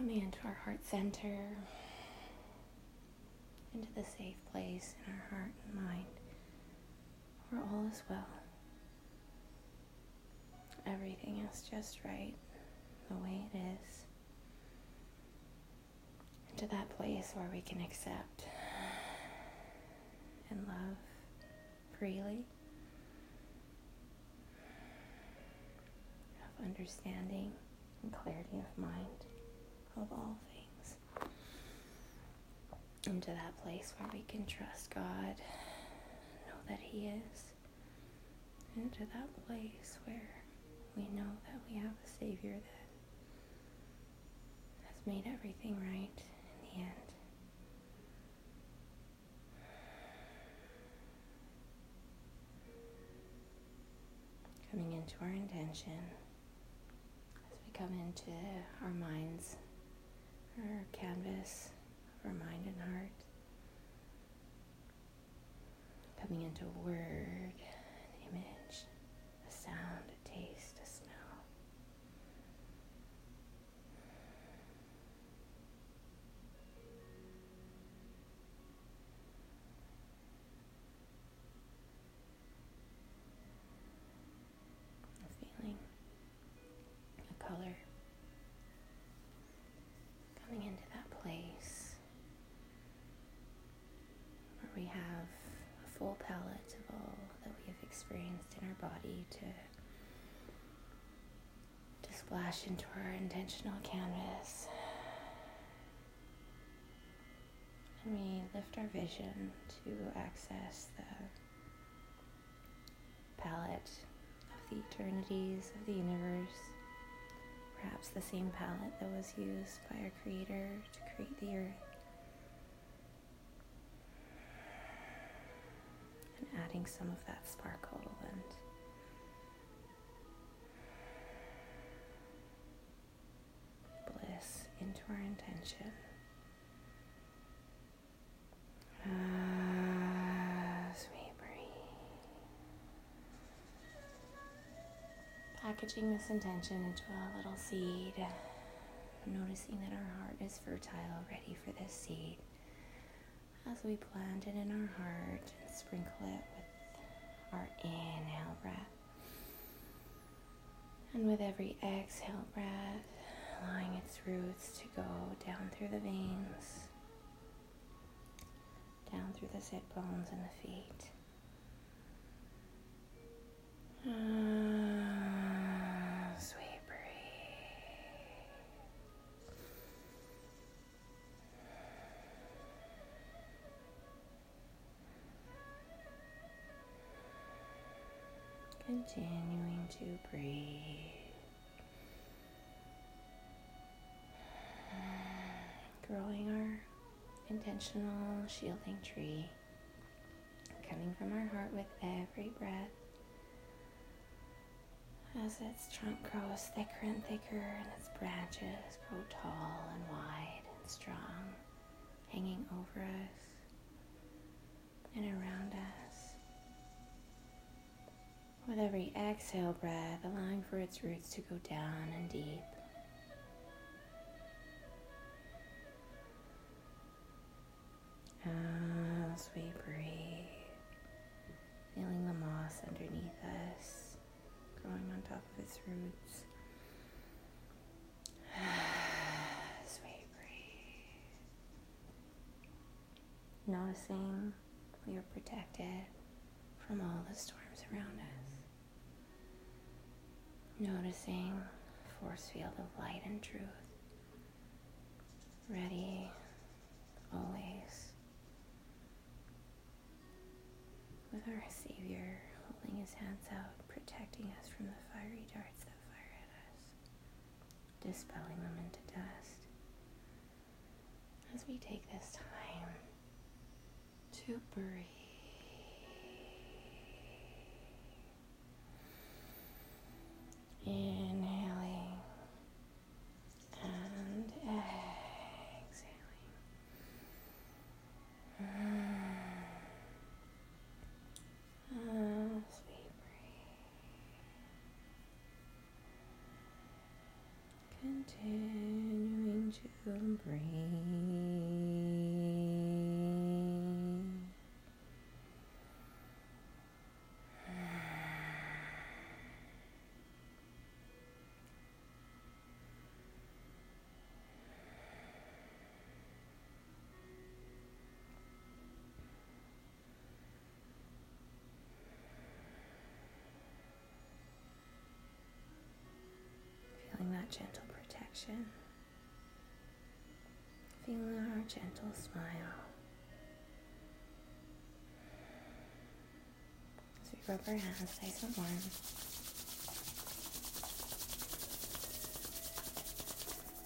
Coming into our heart center, into the safe place in our heart and mind where all is well. Everything is just right the way it is. Into that place where we can accept and love freely. Have understanding and clarity of mind of all things. Into that place where we can trust God, know that He is. Into that place where we know that we have a Savior that has made everything right in the end. Coming into our intention as we come into our minds, our canvas of our mind and heart. Coming into word, an image, a sound, have a full palette of all that we have experienced in our body to to splash into our intentional canvas. And we lift our vision to access the palette of the eternities of the universe. Perhaps the same palette that was used by our Creator to create the earth. And adding some of that sparkle and bliss into our intention. As we breathe, packaging this intention into a little seed, noticing that our heart is fertile, ready for this seed. As we plant it in our heart and sprinkle it our inhale breath. And with every exhale breath, allowing its roots to go down through the veins, down through the sit bones and the feet. As Continuing to breathe. Growing our intentional shielding tree, coming from our heart with every breath. As its trunk grows thicker and thicker, and its branches grow tall and wide and strong, hanging over us and around us. With every exhale breath, allowing for its roots to go down and deep. As we breathe, feeling the moss underneath us, growing on top of its roots. As we breathe, noticing we are protected from all the storms around us. Noticing force field of light and truth, ready always with our Savior holding his hands out, protecting us from the fiery darts that fire at us, dispelling them into dust. As we take this time to breathe. Inhaling and exhaling. As we breathe, continuing to breathe. Protection. Feeling our gentle smile. As we rub our hands nice and warm.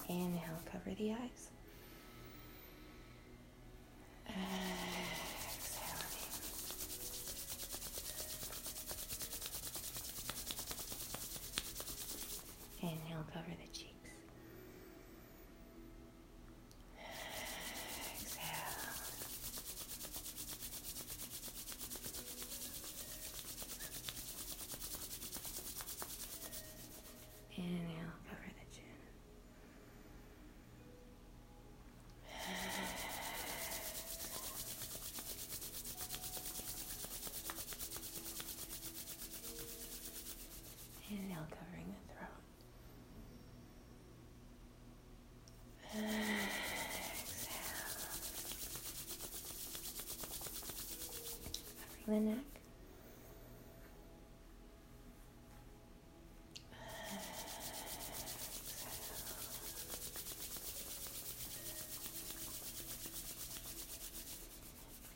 Inhale, cover the eyes. Exhaling. Inhale, cover the cheeks. Exhale. Inhale, cover the chin. Inhale, covering the throat. Exhale. Covering the neck.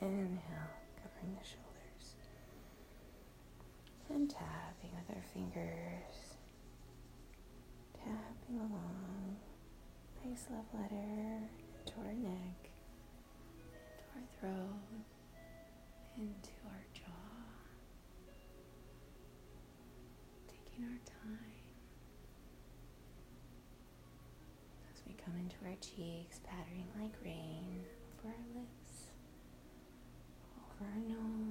Inhale, covering the shoulders. And tapping with our fingers. Tapping along. Nice love letter to our neck, to our throat, into our jaw. Taking our time as we come into our cheeks, pattering like rain over our lips, over our nose,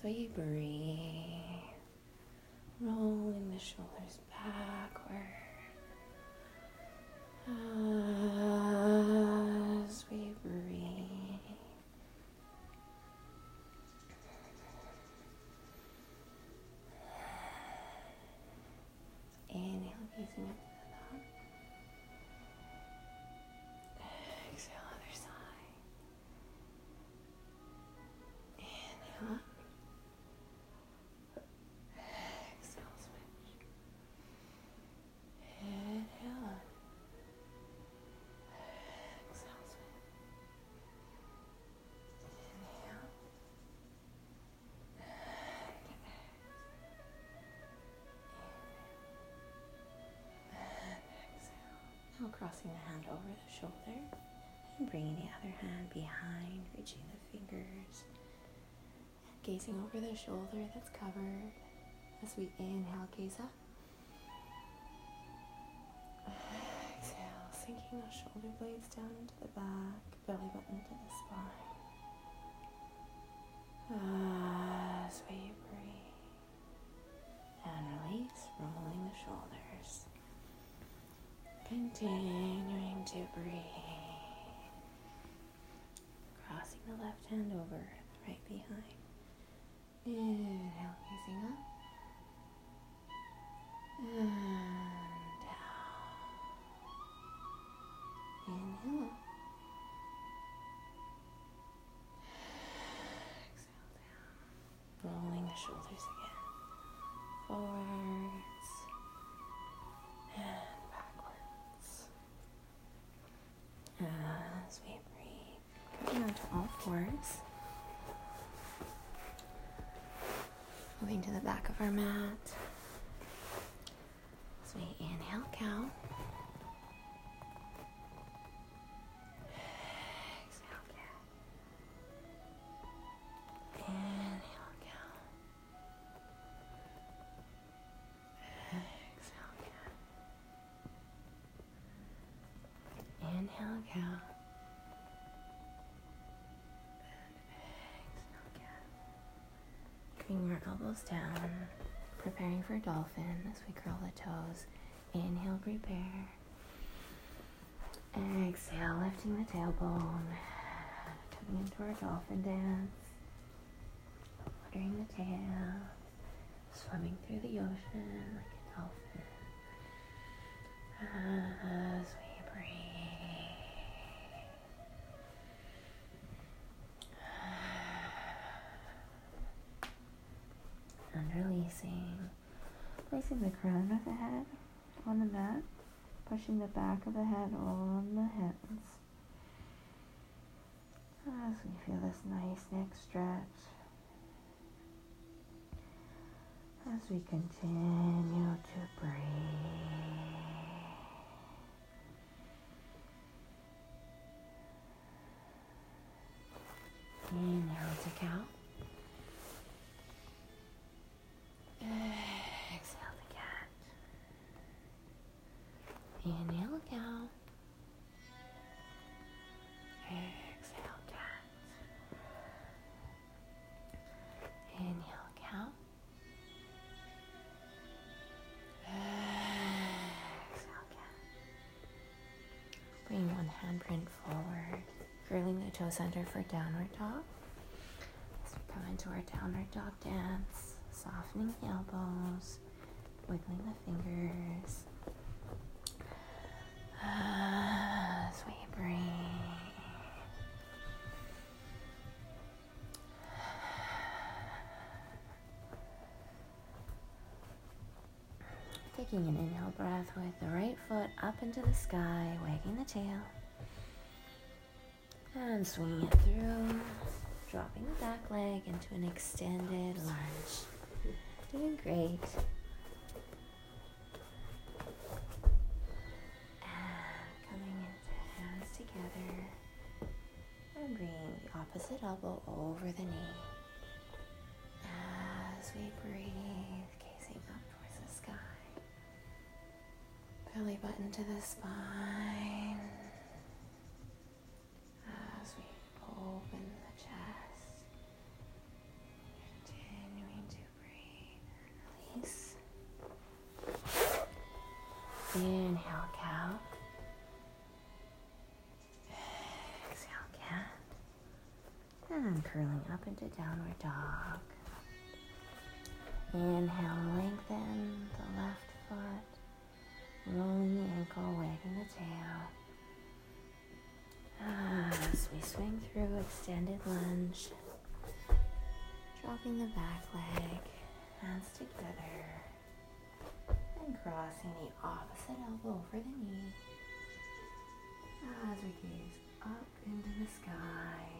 as we breathe, rolling the shoulders backward crossing the hand over the shoulder and bringing the other hand behind, reaching the fingers, gazing over the shoulder that's covered as we inhale, gaze up. Exhale, sinking those shoulder blades down into the back, belly button to the spine. As Continuing to breathe. Crossing the left hand over, right behind. Inhale, easing up. And Moving to the back of our mat. As we inhale, cow. Down, preparing for dolphin as we curl the toes. Inhale, prepare. Exhale, lifting the tailbone. Coming into our dolphin dance. Fluttering the tail. Swimming through the ocean like a dolphin. As we breathe. And releasing. The crown of the head on the mat, pushing the back of the head on the hands. As we feel this nice neck stretch. As we continue to breathe. One forward, curling the toe center for downward dog. As we come into our downward dog dance, softening the elbows, wiggling the fingers. As we breathe. Taking an inhale breath with the right foot up into the sky, wagging the tail. And swinging it through, dropping the back leg into an extended lunge. Doing great. And coming into hands together and bringing the opposite elbow over the knee. As we breathe, gazing up towards the sky. Belly button to the spine. Curling up into downward dog. Inhale, lengthen the left foot, rolling the ankle, wagging the tail. Ah, as we swing through extended lunge, dropping the back leg, hands together, and crossing the opposite elbow over the knee. As we gaze up into the sky,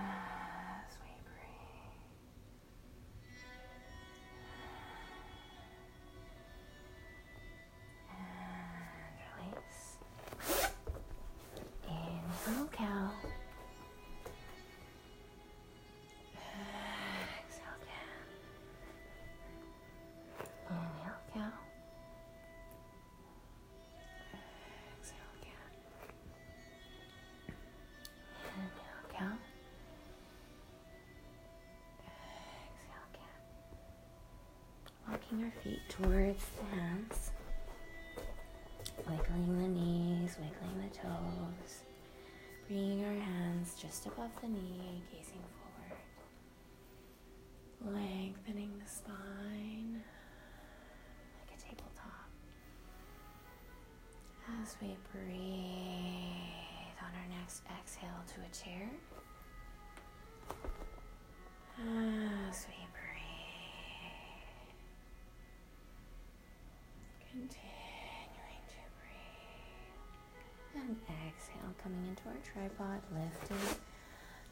Our feet towards the hands. Wiggling the knees, wiggling the toes. Bringing our hands just above the knee, gazing forward. Lengthening the spine like a tabletop. As we breathe on our next exhale to a chair. As we breathe. Continuing to breathe. And exhale, coming into our tripod, lifting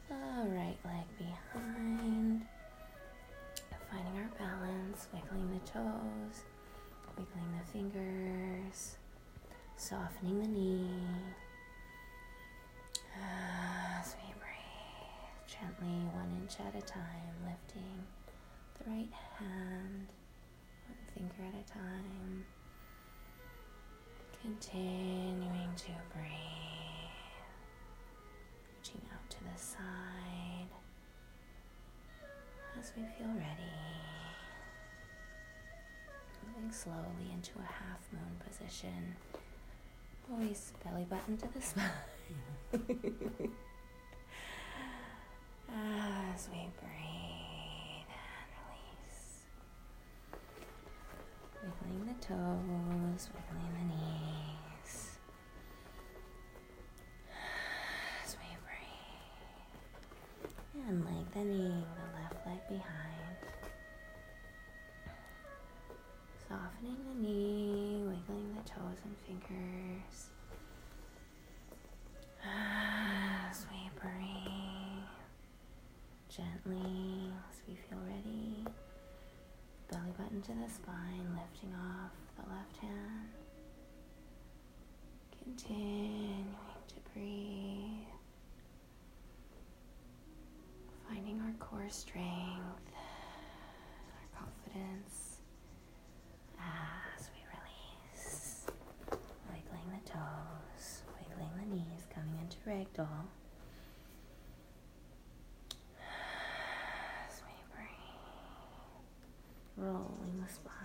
the right leg behind. finding our balance, wiggling the toes, wiggling the fingers, softening the knee. As we breathe, gently, one inch at a time, lifting the right hand, one finger at a time. Continuing to breathe, reaching out to the side as we feel ready. Moving slowly into a half moon position. Always belly button to the spine. as we breathe and release. Wiggling the toes, wiggling the knees. As we. And lengthening the left leg behind. Softening the knee, wiggling the toes and fingers. As we breathe gently as we feel ready. Belly button to the spine, lifting off the left hand. Continuing to breathe. Finding our core strength, our confidence as we release. Wiggling the toes, wiggling the knees, coming into ragdoll. As we breathe, the spine.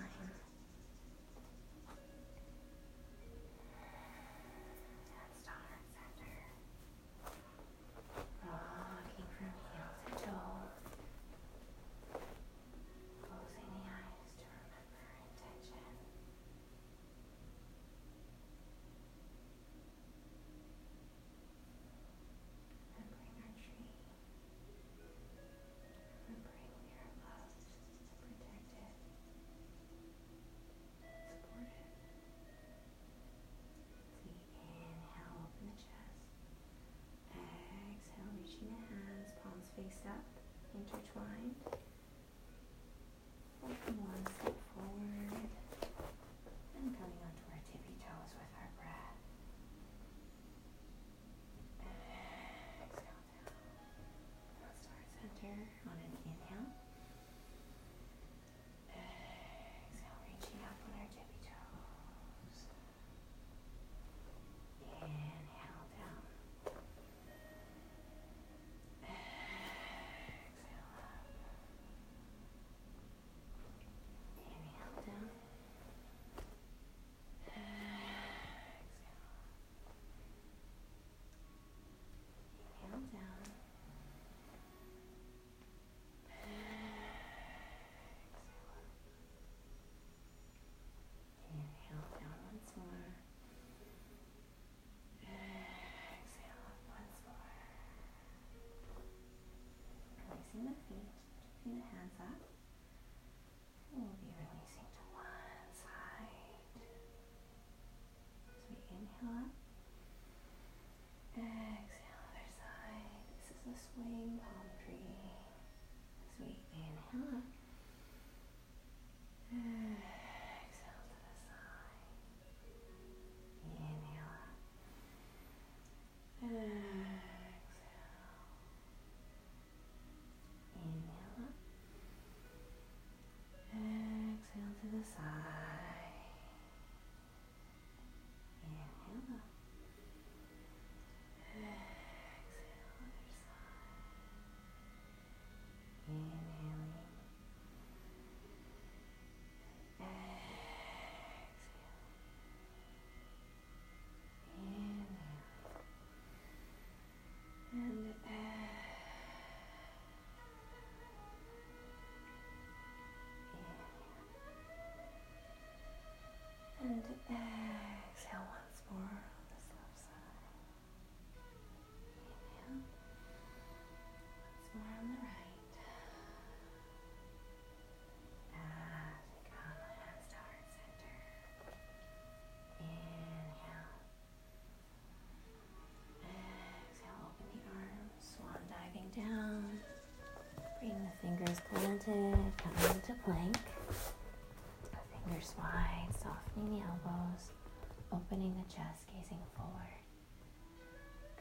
Gazing forward,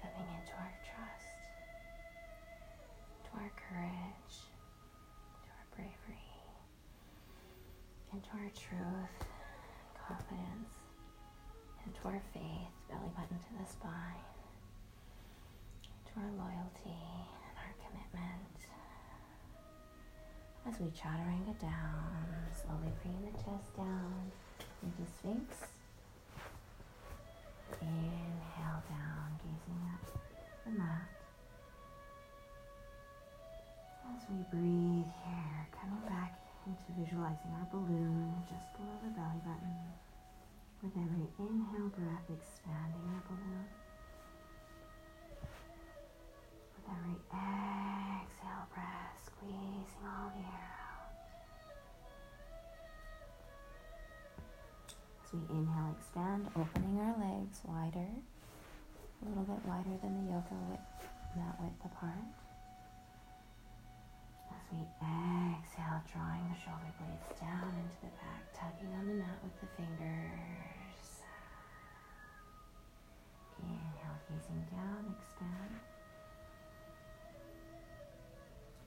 coming into our trust, to our courage, to our bravery, into our truth, confidence, into our faith, belly button to the spine, to our loyalty and our commitment. As we chaturanga down, slowly bringing the chest down into Sphinx. Inhale down, gazing at the mat. As we breathe here, coming back into visualizing our balloon just below the belly button. With every inhale breath, expanding our balloon. With every exhale breath, squeezing all the air we inhale, expand, opening our legs wider, a little bit wider than the yoga width, mat width apart. As we exhale, drawing the shoulder blades down into the back, tugging on the mat with the fingers. Inhale, gazing down, expand.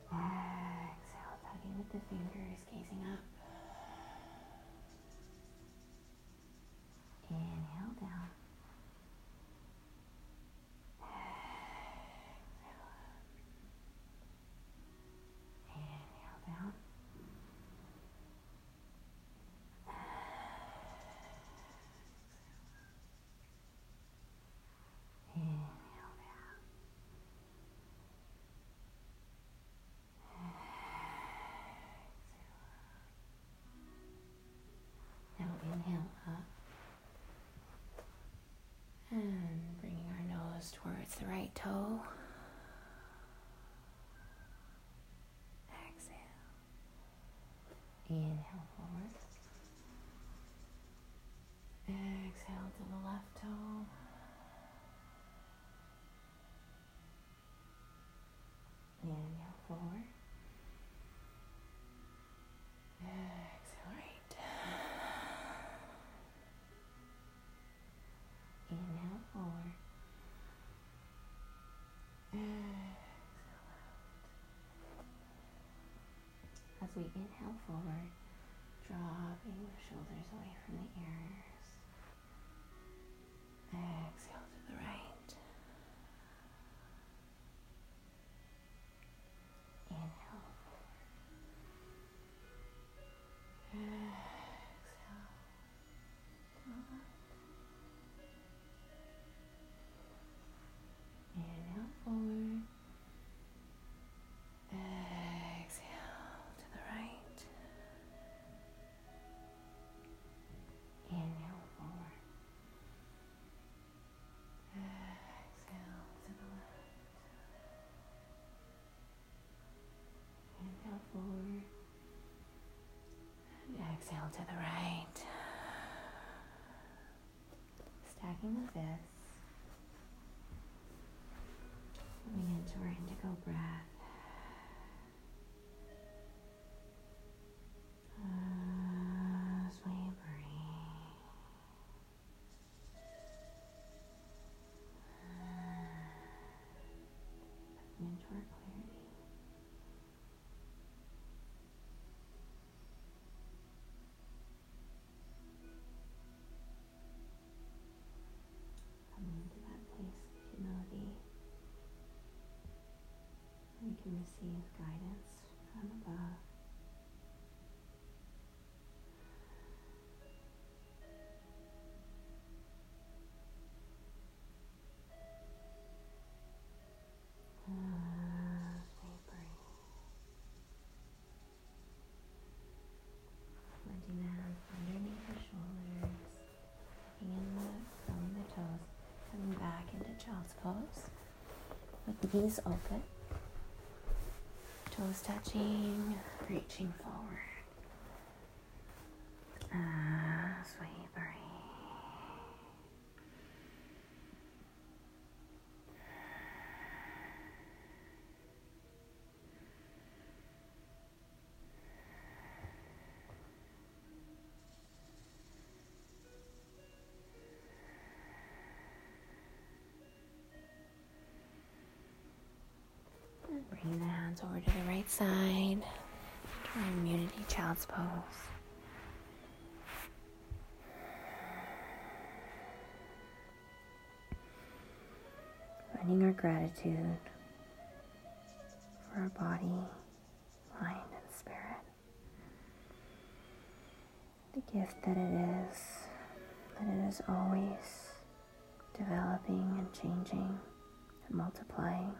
Exhale, tugging with the fingers, gazing up. Inhale down. Inhale down. Inhale down. Now inhale up. And bringing our nose towards the right toe. Exhale. Inhale forward. Exhale to the left toe. Inhale forward. Exhale right. Inhale forward. Exhale out. As we inhale forward, dropping the shoulders away from the ears. Exhale Exhale to the right. Stacking the fists. Coming into our indigo breath. Receive guidance from above. Ah, breathe. The hands underneath the shoulders, the, toes, coming back into child's pose with knees open, touching, reaching forward. Over to the right side our immunity child's pose. Finding our gratitude for our body, mind, and spirit. The gift that it is, that it is always developing and changing and multiplying.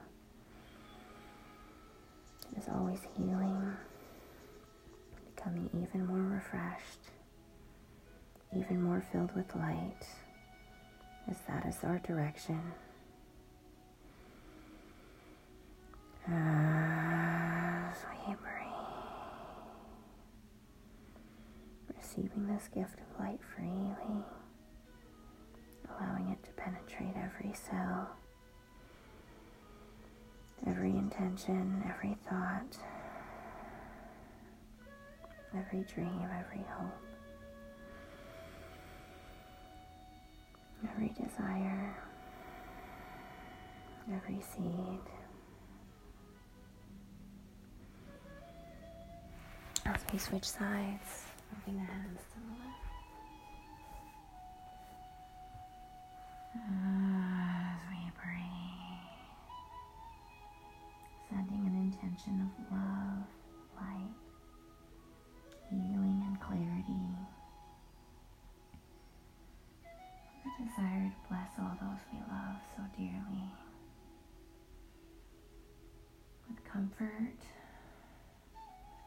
Is always healing, becoming even more refreshed, even more filled with light, as that is our direction. We breathe, receiving this gift of light freely, allowing it to penetrate every cell, every intention, every thought, every dream, every hope, every desire, every seed. As we switch sides, moving the hands to the left. As of love, light, healing, and clarity. The desire to bless all those we love so dearly with comfort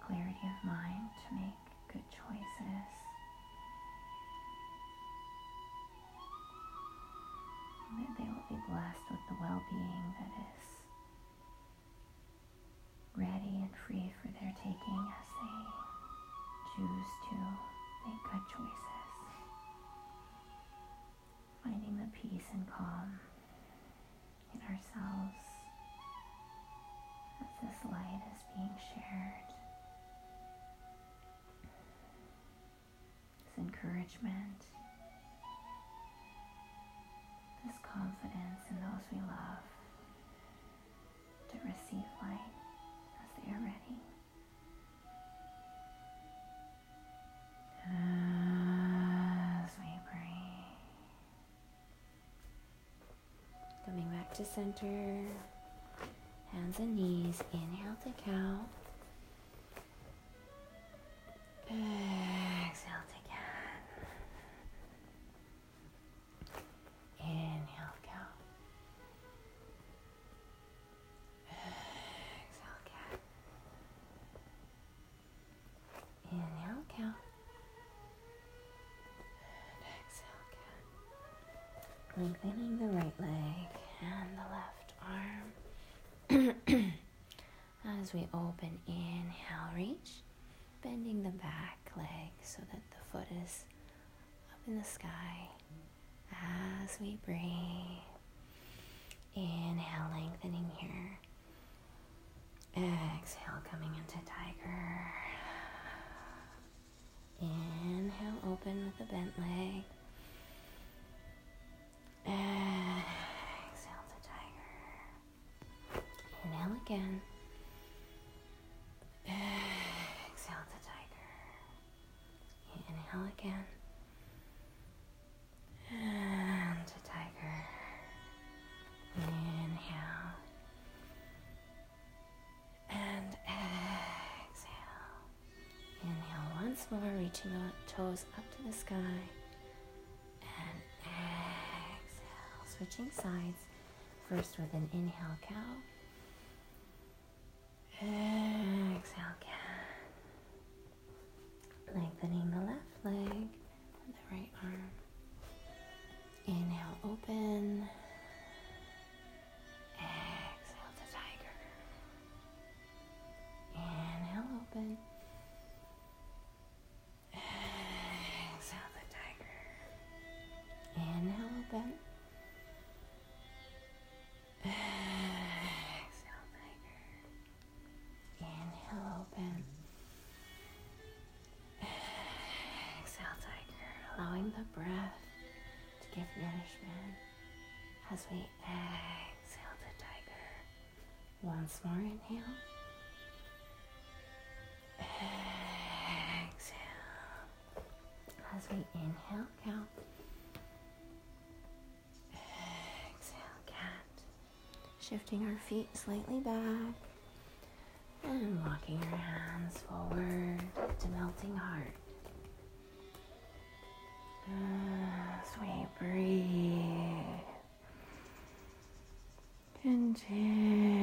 clarity of mind to make good choices. This this confidence in those we love to receive light as they are ready. As we breathe, coming back to center, hands and knees, inhale to count. As we open, inhale, reach, bending the back leg so that the foot is up in the sky. As we breathe, inhale, lengthening here. Exhale, coming into tiger. Inhale, open with the bent leg. Exhale to tiger. Inhale again. More, reaching the toes up to the sky. And exhale. Switching sides. First with an inhale cow. Once more, inhale. Exhale. As we inhale, count. Exhale, cat. Shifting our feet slightly back and walking your hands forward to melting heart. As we breathe, continuing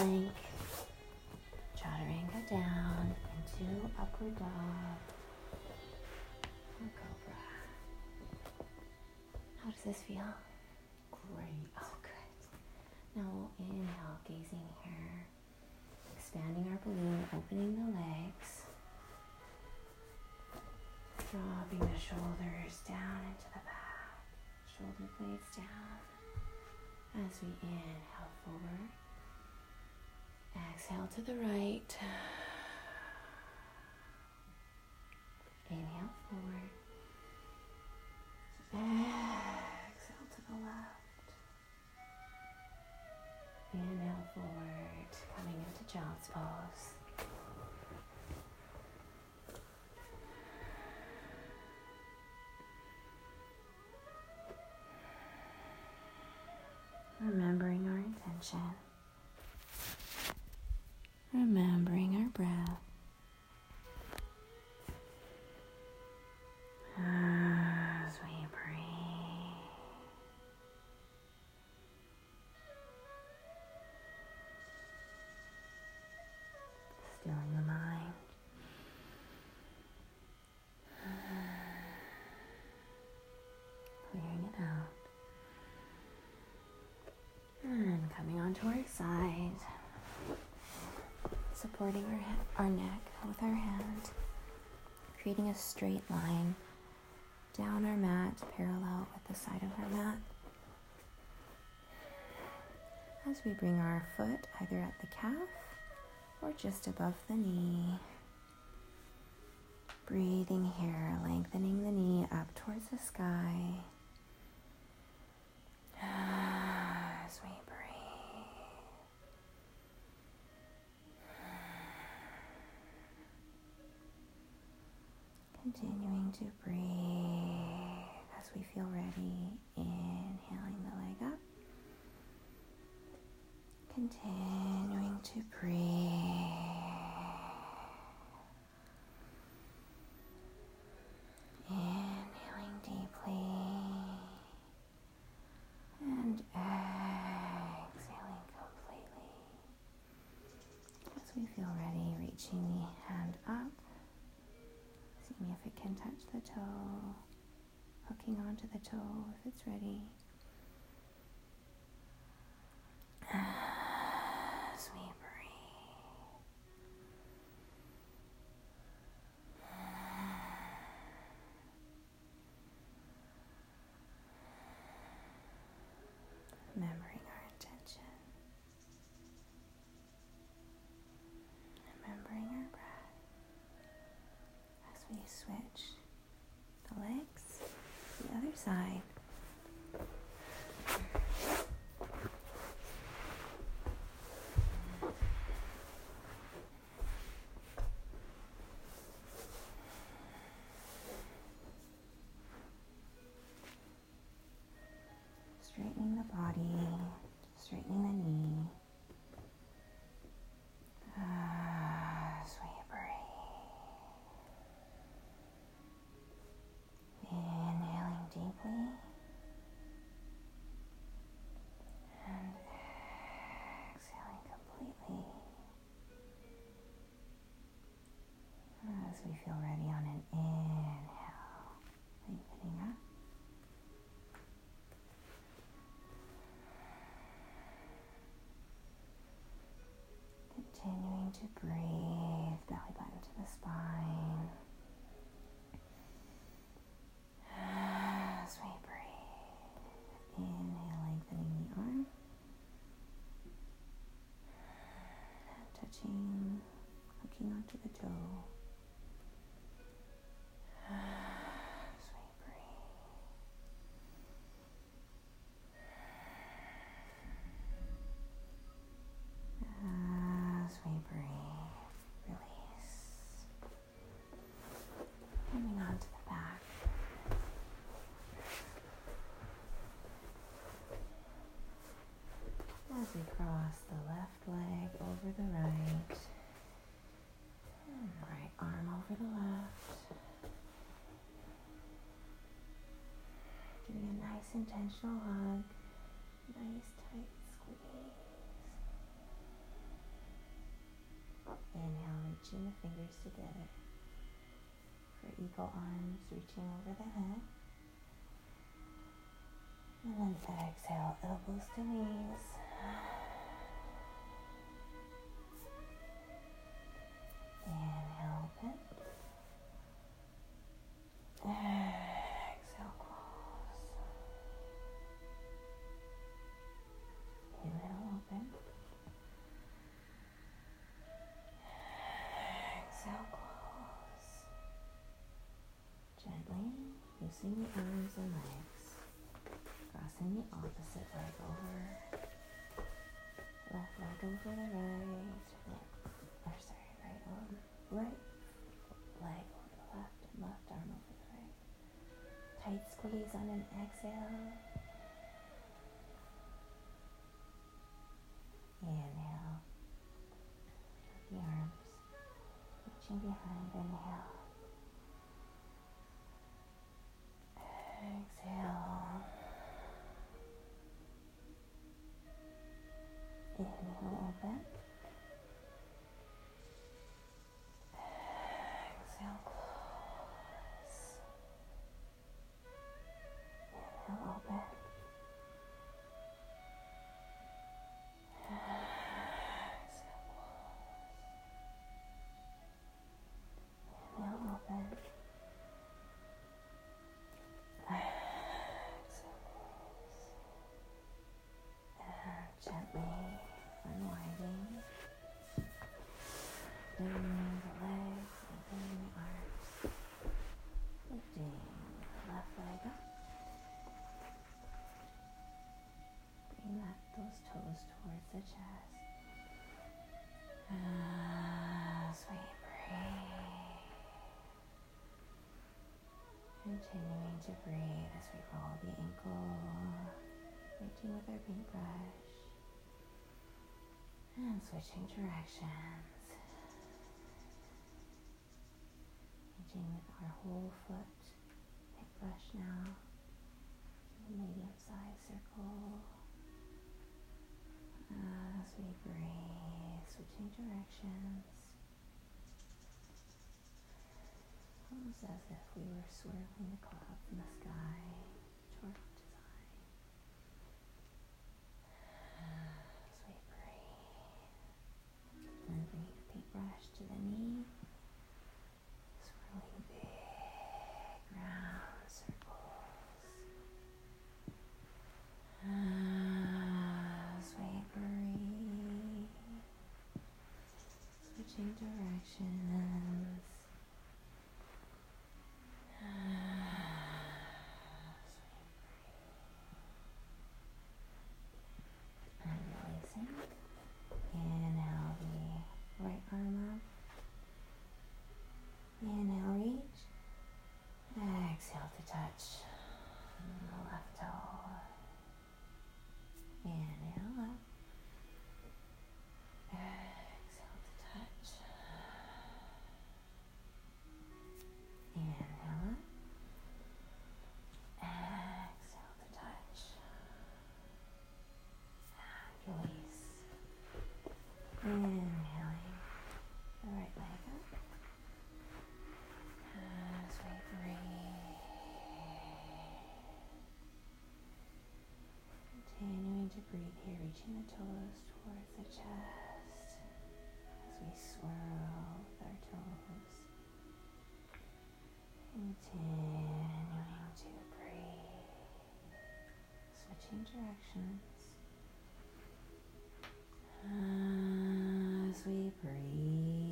plank. Chaturanga down into upward dog or cobra. How does this feel? Great. Oh, good. Now we'll inhale, gazing here, expanding our balloon, opening the legs, dropping the shoulders down into the back, shoulder blades down. As we inhale forward, exhale to the right. Inhale forward. Exhale to the left. Inhale forward, coming into child's pose. Remembering our intention. Onto our side. Supporting our, our neck with our hand. Creating a straight line down our mat, parallel with the side of our mat. As we bring our foot either at the calf or just above the knee. Breathing here, lengthening the knee up towards the sky. As we breathe. To breathe as we feel ready, inhaling the leg up. Continuing to breathe. Inhaling deeply and exhaling completely. As we feel ready, reaching the hand up. Seeing if it can touch the toe, onto the toe if it's ready. Straightening the body, straightening intentional hug, nice tight squeeze. Inhale, reaching the fingers together. For eagle arms, reaching over the head. And then exhale, elbows to knees. On an exhale. Inhale. The arms reaching behind. Inhale. Continuing to breathe as we roll the ankle, reaching with our paintbrush, and switching directions. Reaching with our whole foot, paintbrush now, a medium sized circle. As we breathe, switching directions. Almost as if we were swirling the clouds in the sky, short design. As we bring your paintbrush to the knee, directions. Uh, as we breathe,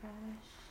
crash.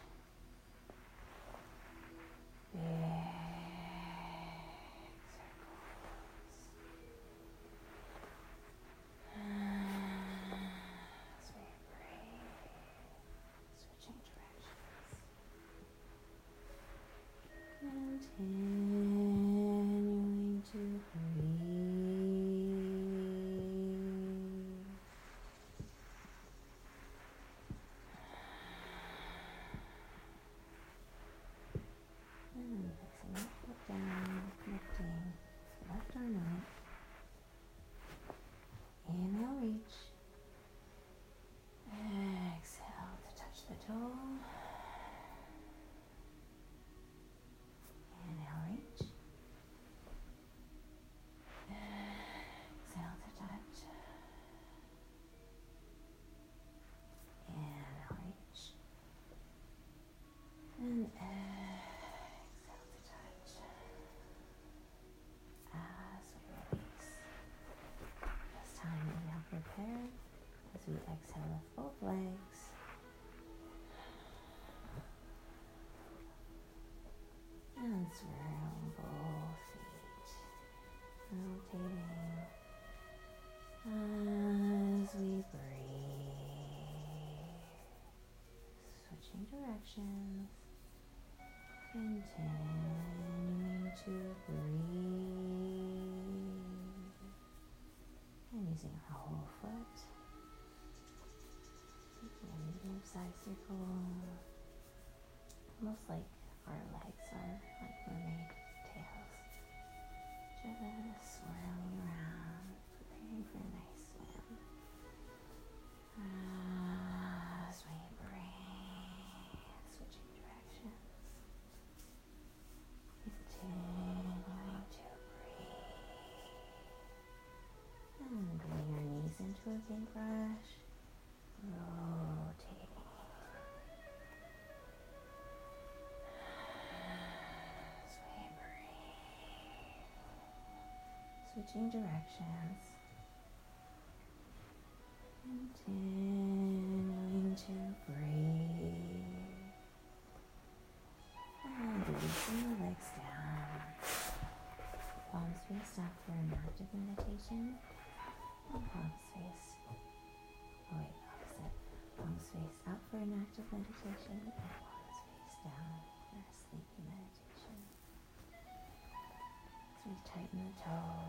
Continuing to breathe. And using our whole foot. Making a medium circle. Almost like our legs are like mermaid tails. Just swirling around, Switching directions. Continuing to breathe. And releasing the legs down. Palms face up for an active meditation. And palms face. Oh wait, opposite. Palms face up for an active meditation. And palms face down for a sleepy meditation. So we tighten the toes,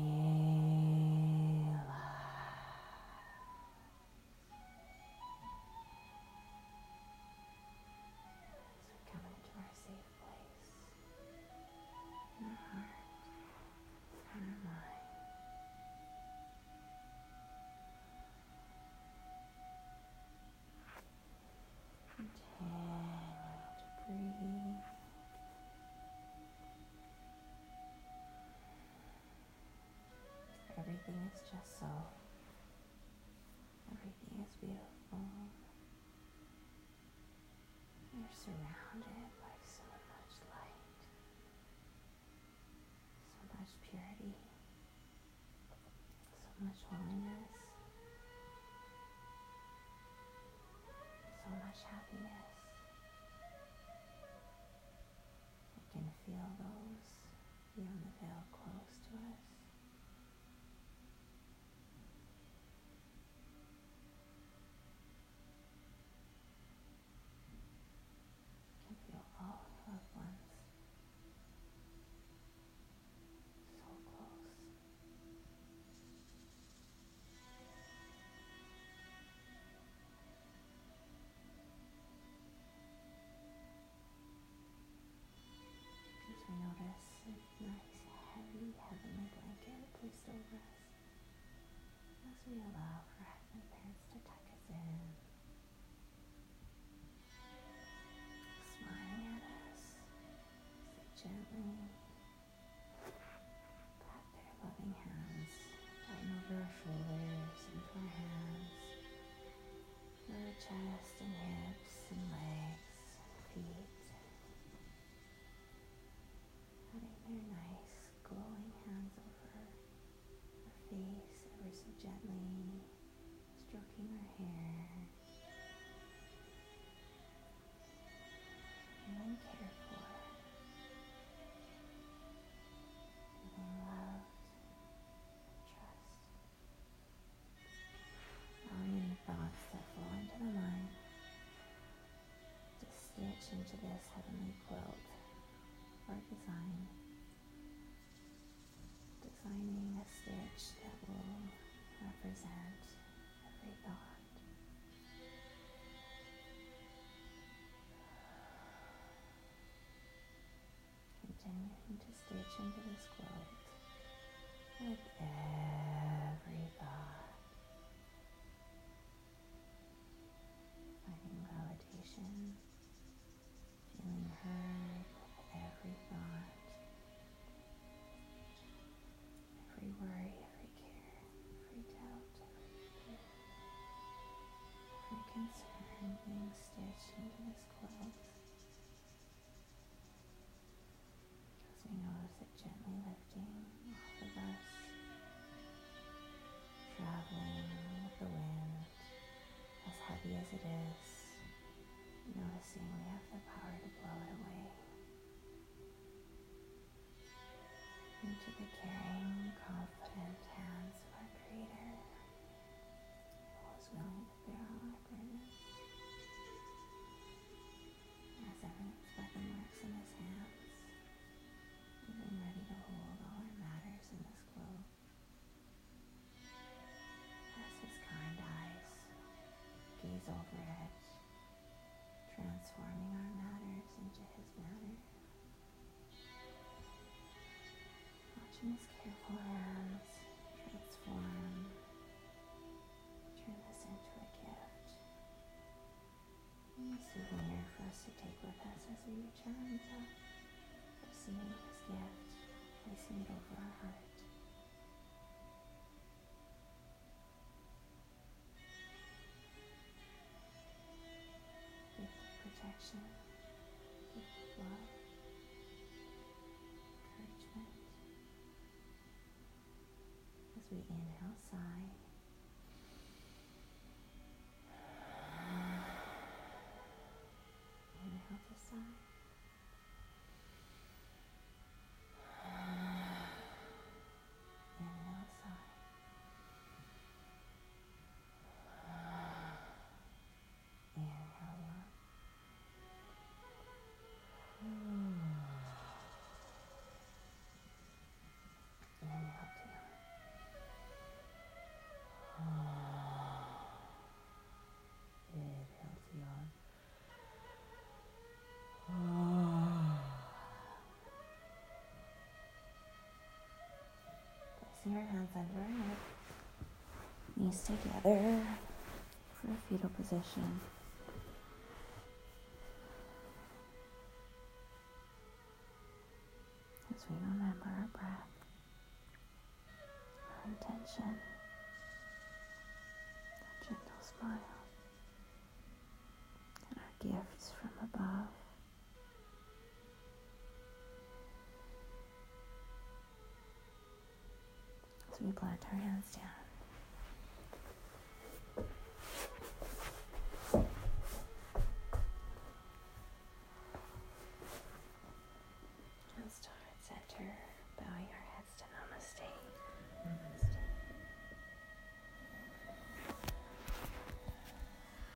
just so. Everything is beautiful. this heavenly quilt our design. we inhale placing hands under her hip, knees together for a fetal position. As we remember our breath, our intention, a gentle smile. let our hands down.